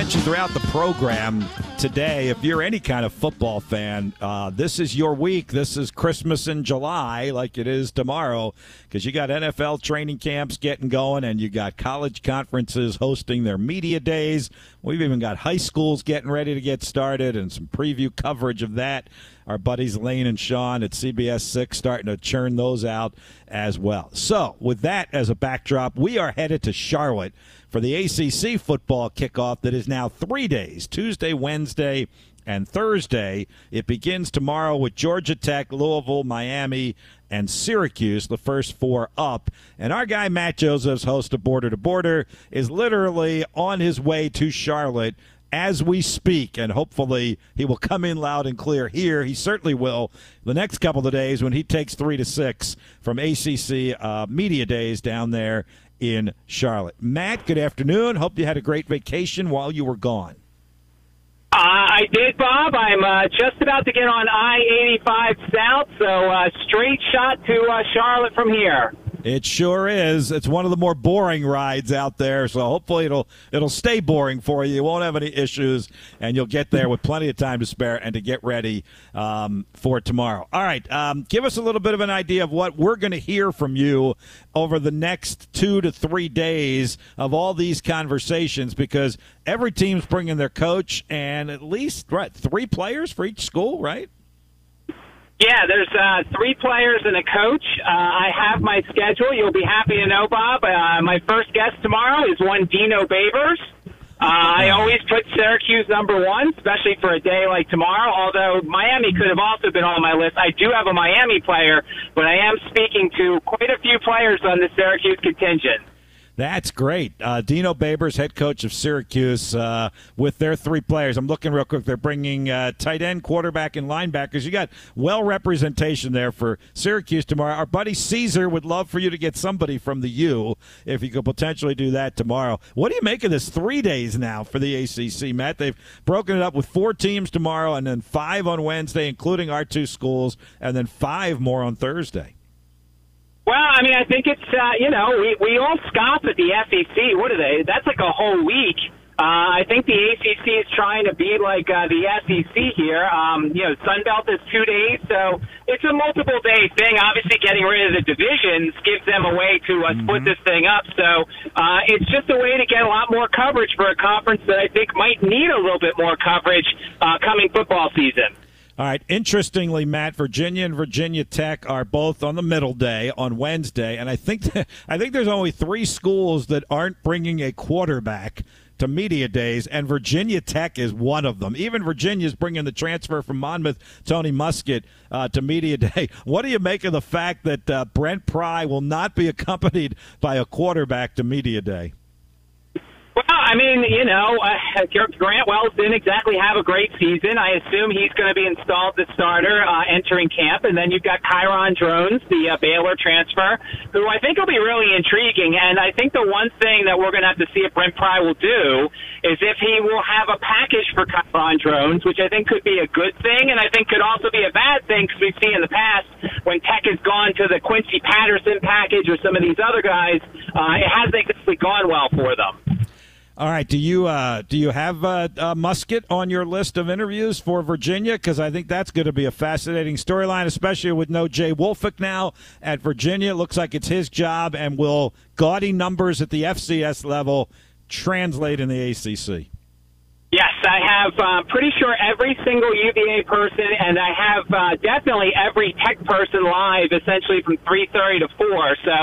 mentioned throughout the program today, if you're any kind of football fan, uh, this is your week. This is Christmas in July, like it is tomorrow, because you got NFL training camps getting going, and you got college conferences hosting their media days. We've even got high schools getting ready to get started, and some preview coverage of that. Our buddies Lane and Sean at CBS 6 starting to churn those out as well. So, with that as a backdrop, we are headed to Charlotte for the ACC football kickoff that is now three days Tuesday, Wednesday, and Thursday. It begins tomorrow with Georgia Tech, Louisville, Miami, and Syracuse, the first four up. And our guy, Matt Josephs, host of Border to Border, is literally on his way to Charlotte as we speak, and hopefully he will come in loud and clear here. He certainly will the next couple of days when he takes three to six from ACC uh, media days down there in Charlotte. Matt, good afternoon. Hope you had a great vacation while you were gone. Uh, I did, Bob. I'm uh, just about to get on I-85 South, so uh, straight shot to uh, Charlotte from here. It sure is. It's one of the more boring rides out there, so hopefully it'll it'll stay boring for you. You won't have any issues, and you'll get there with plenty of time to spare and to get ready um, for tomorrow. All right, um, give us a little bit of an idea of what we're going to hear from you over the next two to three days of all these conversations, because every team's bringing their coach and at least right three players for each school, right? Yeah, there's uh, three players and a coach. Uh, I have my schedule. You'll be happy to know, Bob. Uh, my first guest tomorrow is one Dino Babers. Uh, I always put Syracuse number one, especially for a day like tomorrow. Although Miami could have also been on my list. I do have a Miami player, but I am speaking to quite a few players on the Syracuse contingent. That's great. Uh, Dino Babers, head coach of Syracuse, uh, with their three players. I'm looking real quick. They're bringing uh, tight end, quarterback, and linebackers. You got well representation there for Syracuse tomorrow. Our buddy Caesar would love for you to get somebody from the U if you could potentially do that tomorrow. What do you make of this three days now for the ACC, Matt? They've broken it up with four teams tomorrow and then five on Wednesday, including our two schools, and then five more on Thursday. Well, I mean, I think it's uh, you know we we all scoff at the SEC. What are they? That's like a whole week. Uh, I think the ACC is trying to be like uh, the SEC here. Um, you know, Sun Belt is two days, so it's a multiple day thing. Obviously, getting rid of the divisions gives them a way to uh, split mm-hmm. this thing up. So uh, it's just a way to get a lot more coverage for a conference that I think might need a little bit more coverage uh, coming football season. All right. Interestingly, Matt, Virginia and Virginia Tech are both on the middle day on Wednesday, and I think that, I think there's only three schools that aren't bringing a quarterback to media days, and Virginia Tech is one of them. Even Virginia is bringing the transfer from Monmouth, Tony Muskett, uh, to media day. What do you make of the fact that uh, Brent Pry will not be accompanied by a quarterback to media day? I mean, you know, uh, Grant Wells didn't exactly have a great season. I assume he's going to be installed the starter uh, entering camp, and then you've got Kyron Drones, the uh, Baylor transfer, who I think will be really intriguing. And I think the one thing that we're going to have to see if Brent Pry will do is if he will have a package for Kyron Drones, which I think could be a good thing, and I think could also be a bad thing because we've seen in the past when Tech has gone to the Quincy Patterson package or some of these other guys, uh, it hasn't exactly gone well for them. All right. Do you uh, do you have uh, uh, Muskett on your list of interviews for Virginia? Because I think that's going to be a fascinating storyline, especially with no Jay Woolfolk now at Virginia. It looks like it's his job, and will gaudy numbers at the FCS level translate in the ACC? Yes, I have uh, pretty sure every single UVA person, and I have uh, definitely every tech person live, essentially from 3:30 to 4. So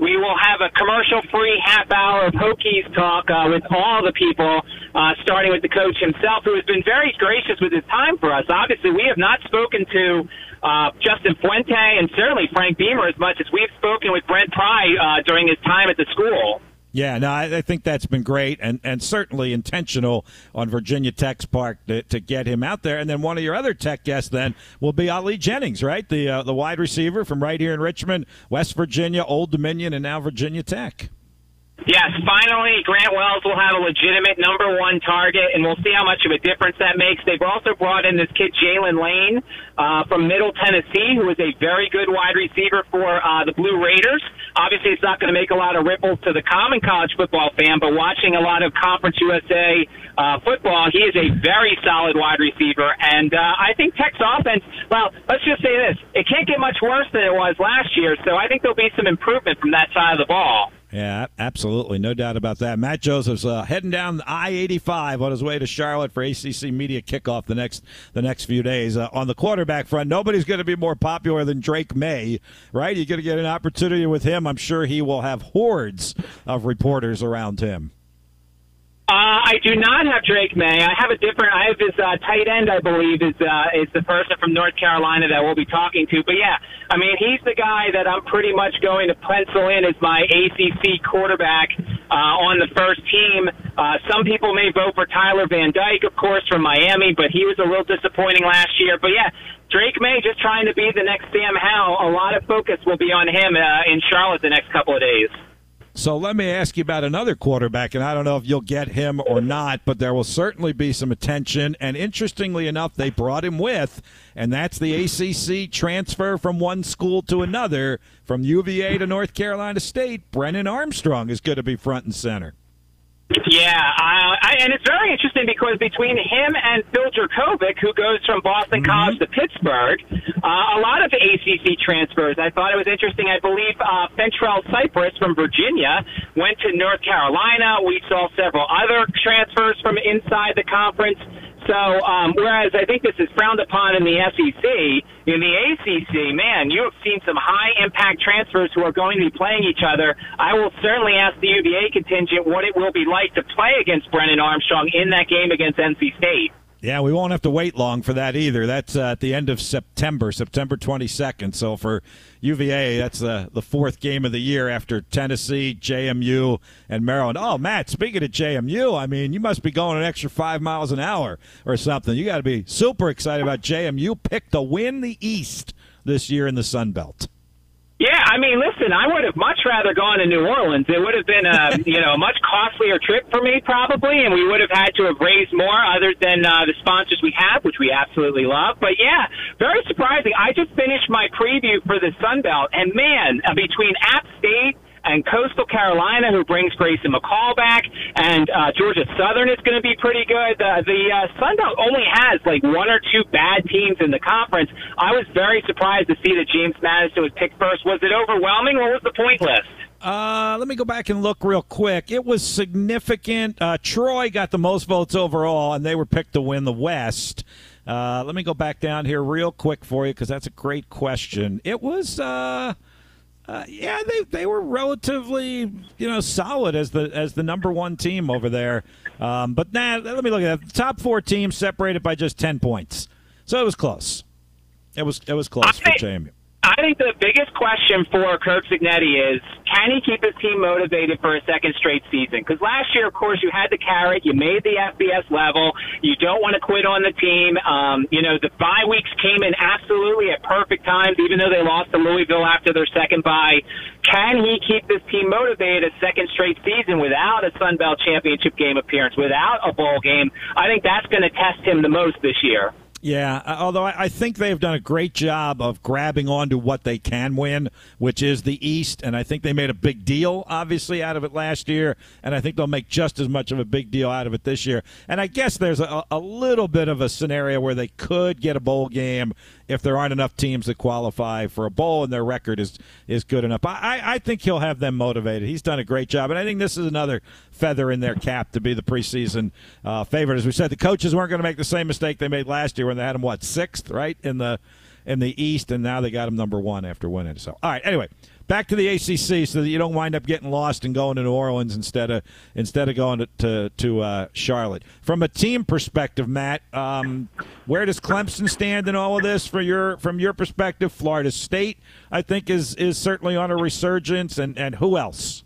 we will have a commercial-free half hour of Hokies talk uh, with all the people, uh, starting with the coach himself, who has been very gracious with his time for us. Obviously, we have not spoken to uh, Justin Fuente and certainly Frank Beamer as much as we've spoken with Brent Pry uh, during his time at the school. Yeah, no, I, I, think that's been great and, and certainly intentional on Virginia Tech's part to, to get him out there. And then one of your other Tech guests then will be Ali Jennings, right? The uh, the wide receiver from right here in Richmond, West Virginia, Old Dominion, and now Virginia Tech. Yes, finally, Grant Wells will have a legitimate number one target, and we'll see how much of a difference that makes. They've also brought in this kid, Jaylin Lane, uh, from Middle Tennessee, who is a very good wide receiver for uh, the Blue Raiders. Obviously, it's not going to make a lot of ripples to the common college football fan, but watching a lot of Conference USA uh, football, he is a very solid wide receiver. And uh, I think Tech's offense, well, let's just say this. It can't get much worse than it was last year, so I think there'll be some improvement from that side of the ball. Yeah, absolutely. No doubt about that. Matt Josephs uh, heading down I 85 on his way to Charlotte for ACC Media Kickoff the next the next few days. Uh, on the quarterback front, nobody's going to be more popular than Drake Maye, right? You're going to get an opportunity with him. I'm sure he will have hordes of reporters around him. Uh, I do not have Drake Maye. I have a different. I have his uh, tight end. I believe is uh, is the person from North Carolina that we'll be talking to. But yeah, I mean he's the guy that I'm pretty much going to pencil in as my ACC quarterback uh, on the first team. Uh, some people may vote for Tyler Van Dyke, of course, from Miami, but he was a little disappointing last year. But yeah, Drake Maye just trying to be the next Sam Howell. A lot of focus will be on him uh, in Charlotte the next couple of days. So let me ask you about another quarterback, and I don't know if you'll get him or not, but there will certainly be some attention. And interestingly enough, they brought him with, and that's the ACC transfer from one school to another, from UVA to North Carolina State. Brennan Armstrong is going to be front and center. Yeah, uh, I, and it's very interesting because between him and Phil Jurkovec, who goes from Boston mm-hmm. College to Pittsburgh, uh, a lot of ACC transfers. I thought it was interesting. I believe uh, Fentrell Cypress from Virginia went to North Carolina. We saw several other transfers from inside the conference. So, um, whereas I think this is frowned upon in the SEC, in the ACC, man, you have seen some high impact transfers who are going to be playing each other. I will certainly ask the UVA contingent what it will be like to play against Brennan Armstrong in that game against NC State. Yeah, we won't have to wait long for that either. That's uh, at the end of September, September 22nd. So for UVA, that's uh, the fourth game of the year after Tennessee, JMU, and Maryland. Oh, Matt, speaking of JMU, I mean, you must be going an extra five miles an hour or something. You got to be super excited about JMU. Pick to win the East this year in the Sun Belt. Yeah, I mean, listen, I would have much rather gone to New Orleans. It would have been a you know a much costlier trip for me probably, and we would have had to have raised more other than uh, the sponsors we have, which we absolutely love. But yeah, very surprising. I just finished my preview for the Sun Belt, and man, uh, between App State and Coastal Carolina, who brings Grayson McCall back, and uh, Georgia Southern is going to be pretty good. Uh, the uh, Sun Belt only has like one or two bad teams in the conference. I was very surprised to see that James Madison was picked first. Was it overwhelming? What was the point list? Uh, let me go back and look real quick. It was significant. Uh, Troy got the most votes overall, and they were picked to win the West. Uh, let me go back down here real quick for you because that's a great question. It was. Uh, yeah, they they were relatively you know solid as the as the number one team over there. Um, but now nah, let me look at that. The top four teams separated by just ten points, so it was close. It was it was close for JMU. I think the biggest question for Curt Cignetti is can he keep his team motivated for a second straight season? Because last year, of course, you had the carrot, you made the FBS level, you don't want to quit on the team. Um, you know, the bye weeks came in absolutely at perfect times, even though they lost to Louisville after their second bye. Can he keep this team motivated a second straight season without a Sun Belt championship game appearance, without a bowl game? I think that's going to test him the most this year. Yeah, uh, although I think they've done a great job of grabbing onto what they can win, which is the East, and I think they made a big deal, obviously, out of it last year, and I think they'll make just as much of a big deal out of it this year. And I guess there's a, a little bit of a scenario where they could get a bowl game if there aren't enough teams that qualify for a bowl and their record is is good enough. I, I think he'll have them motivated. He's done a great job, and I think this is another feather in their cap to be the preseason uh, favorite. As we said, the coaches weren't going to make the same mistake they made last year when they had him what sixth, right in the in the East, and now they got him number one after winning. So, all right. Anyway, back to the ACC so that you don't wind up getting lost and going to New Orleans instead of instead of going to to, to uh, Charlotte. From a team perspective, Matt, um, where does Clemson stand in all of this for your from your perspective? Florida State, I think, is is certainly on a resurgence, and and who else?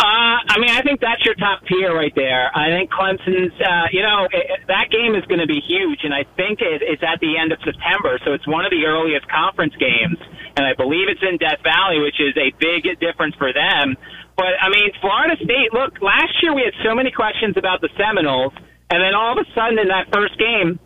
Uh, I mean, I think that's your top tier right there. I think Clemson's, uh, you know, it, that game is going to be huge, and I think it, it's at the end of September, so it's one of the earliest conference games, and I believe it's in Death Valley, which is a big difference for them. But I mean, Florida State. Look, last year we had so many questions about the Seminoles, and then all of a sudden in that first game,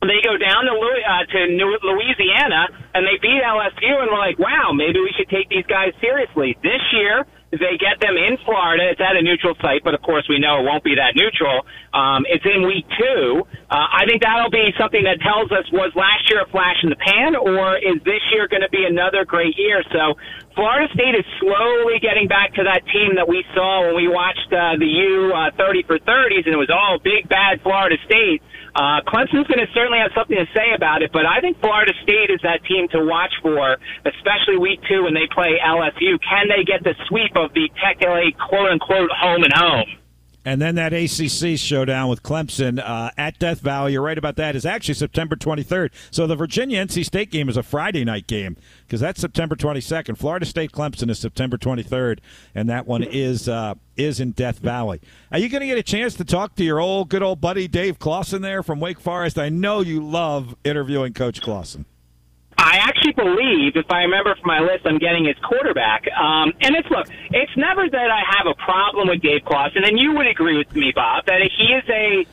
they go down to uh, to Louisiana and they beat LSU, and we're like, wow, maybe we should take these guys seriously. This year, they get them in Florida. It's at a neutral site, but of course we know it won't be that neutral. Um, it's in week two. Uh, I think that'll be something that tells us was last year a flash in the pan, or is this year going to be another great year? So Florida State is slowly getting back to that team that we saw when we watched uh, the U uh, 30 for 30s, and it was all big bad Florida State. Uh, Clemson's going to certainly have something to say about it, but I think Florida State is that team to watch for, especially week two when they play LSU. Can they get the sweep of the technically quote unquote home and home? And then that ACC showdown with Clemson uh, at Death Valley, you're right about that, is actually September 23rd. So the Virginia NC State game is a Friday night game because that's September 22nd. Florida State Clemson is September 23rd, and that one is uh, is in Death Valley. Are you going to get a chance to talk to your old good old buddy Dave Clawson there from Wake Forest? I know you love interviewing Coach Clawson. I actually believe, if I remember from my list, I'm getting his quarterback. Um, and it's look, it's never that I have a problem with Dave Clawson, and you would agree with me, Bob, that he is a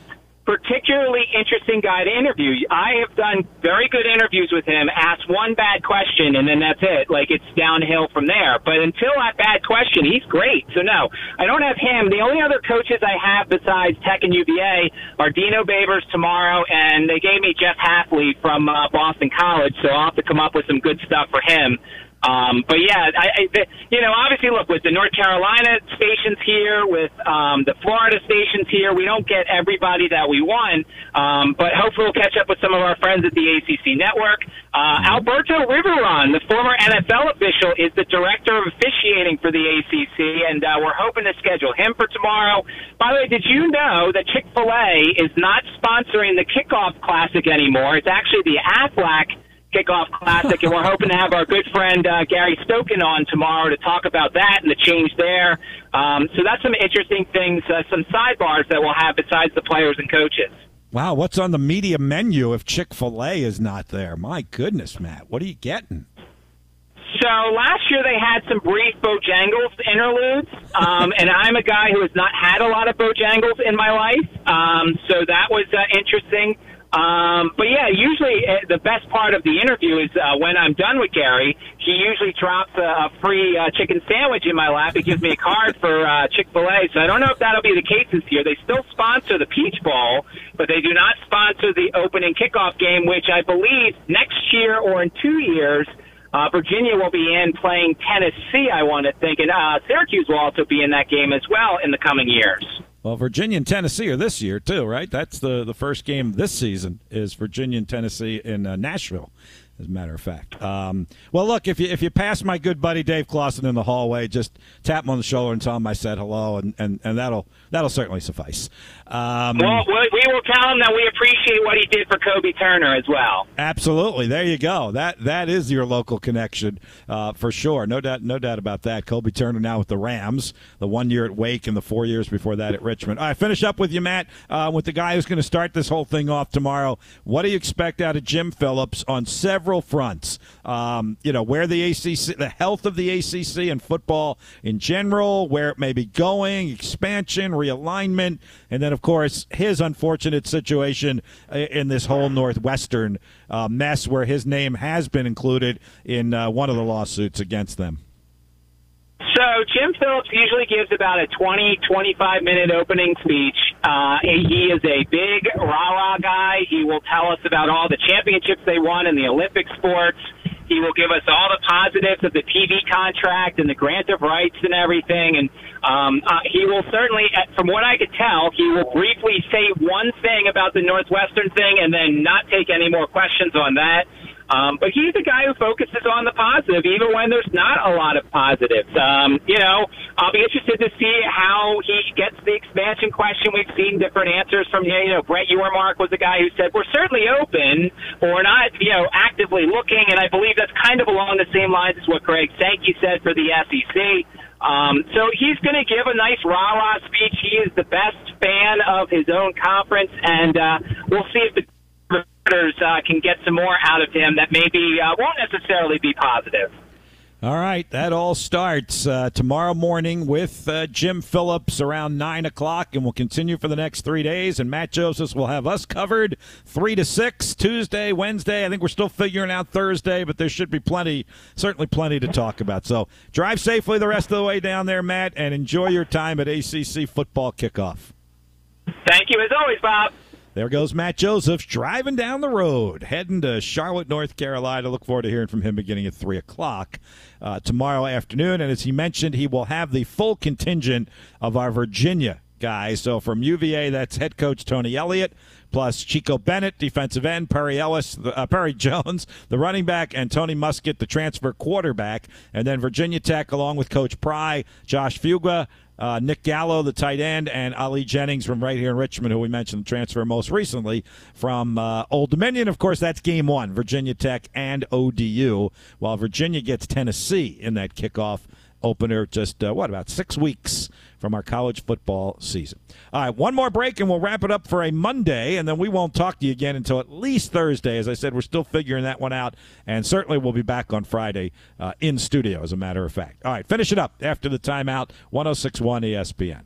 particularly interesting guy to interview. I have done very good interviews with him. Ask one bad question, and then that's it. Like it's downhill from there. But until that bad question, he's great. So no, I don't have him. The only other coaches I have besides Tech and UVA are Dino Babers tomorrow, and they gave me Jeff Hafley from uh, Boston College. So I'll have to come up with some good stuff for him. Um, but yeah, I, I, the, you know, obviously, look with the North Carolina stations here, with um, the Florida stations here, we don't get everybody that we want. Um, but hopefully, we'll catch up with some of our friends at the ACC network. Uh, Alberto Riveron, the former NFL official, is the director of officiating for the ACC, and uh, we're hoping to schedule him for tomorrow. By the way, did you know that Chick Fil A is not sponsoring the Kickoff Classic anymore? It's actually the Aflac Kickoff Classic, and we're hoping to have our good friend uh, Gary Stokan on tomorrow to talk about that and the change there. Um, so that's some interesting things, uh, some sidebars that we'll have besides the players and coaches. Wow, what's on the media menu if Chick Fil A is not there? My goodness, Matt, what are you getting? So last year they had some brief Bojangles interludes, um, and I'm a guy who has not had a lot of Bojangles in my life, um, so that was uh, interesting. Um, but yeah, usually uh, the best part of the interview is uh, when I'm done with Gary. He usually drops a, a free uh, chicken sandwich in my lap. He gives me a card for uh, Chick Fil A. So I don't know if that'll be the case this year. They still sponsor the Peach Bowl, but they do not sponsor the opening kickoff game, which I believe next year or in two years. Uh, Virginia will be in playing Tennessee, I want to think, and uh, Syracuse will also be in that game as well in the coming years. Well, Virginia and Tennessee are this year too, right? That's the the first game this season is Virginia and Tennessee in uh, Nashville as a matter of fact. Um, well, look, if you if you pass my good buddy Dave Clawson in the hallway, just tap him on the shoulder and tell him I said hello, and, and, and that'll that'll certainly suffice. Um, well, we will tell him that we appreciate what he did for Kobie Turner as well. Absolutely, there you go. That that is your local connection uh, for sure. No doubt, no doubt about that. Kobie Turner now with the Rams, the one year at Wake and the four years before that at Richmond. All right, finish up with you, Matt, uh, with the guy who's going to start this whole thing off tomorrow. What do you expect out of Jim Phillips on several several fronts. Um, you know, where the ACC, the health of the ACC and football in general, where it may be going, expansion, realignment, and then, of course, his unfortunate situation in this whole Northwestern uh, mess where his name has been included in uh, one of the lawsuits against them. So Jim Phillips usually gives about a 20, 25 minute opening speech. Uh, he is a big rah-rah guy. He will tell us about all the championships they won in the Olympic sports. He will give us all the positives of the TV contract and the grant of rights and everything. And um, uh, he will certainly, uh, from what I could tell, he will briefly say one thing about the Northwestern thing and then not take any more questions on that. Um, but he's a guy who focuses on the positive, even when there's not a lot of positives. Um, you know, I'll be interested to see how he gets the expansion question. We've seen different answers from, you know, Brett Yormark was a guy who said, we're certainly open, but we're not, you know, actively looking. And I believe that's kind of along the same lines as what Greg Sankey said for the SEC. Um, so he's going to give a nice rah rah speech. He is the best fan of his own conference, and uh, we'll see if the uh, can get some more out of him that maybe uh, won't necessarily be positive. All right, that all starts uh, tomorrow morning with uh, Jim Phillips around nine o'clock, and we'll continue for the next three days. And Matt Joseph will have us covered three to six Tuesday, Wednesday. I think we're still figuring out Thursday, but there should be plenty, certainly plenty to talk about. So drive safely the rest of the way down there, Matt, and enjoy your time at ACC football kickoff. Thank you as always, Bob. There goes Matt Josephs driving down the road, heading to Charlotte, North Carolina. Look forward to hearing from him beginning at 3 o'clock uh, tomorrow afternoon. And as he mentioned, he will have the full contingent of our Virginia guys. So from UVA, that's head coach Tony Elliott, plus Chico Bennett, defensive end, Perry Ellis, uh, Perry Jones, the running back, and Tony Muskett, the transfer quarterback. And then Virginia Tech, along with Coach Pry, Josh Fuga, uh, Nick Gallo, the tight end, and Ali Jennings from right here in Richmond, who we mentioned the transfer most recently from uh, Old Dominion. Of course, that's game one, Virginia Tech and ODU, while Virginia gets Tennessee in that kickoff opener just, uh, what, about six weeks from our college football season. All right, one more break and we'll wrap it up for a Monday, and then we won't talk to you again until at least Thursday. As I said, we're still figuring that one out, and certainly we'll be back on Friday uh, in studio, as a matter of fact. All right, finish it up after the timeout, 1061 ESPN.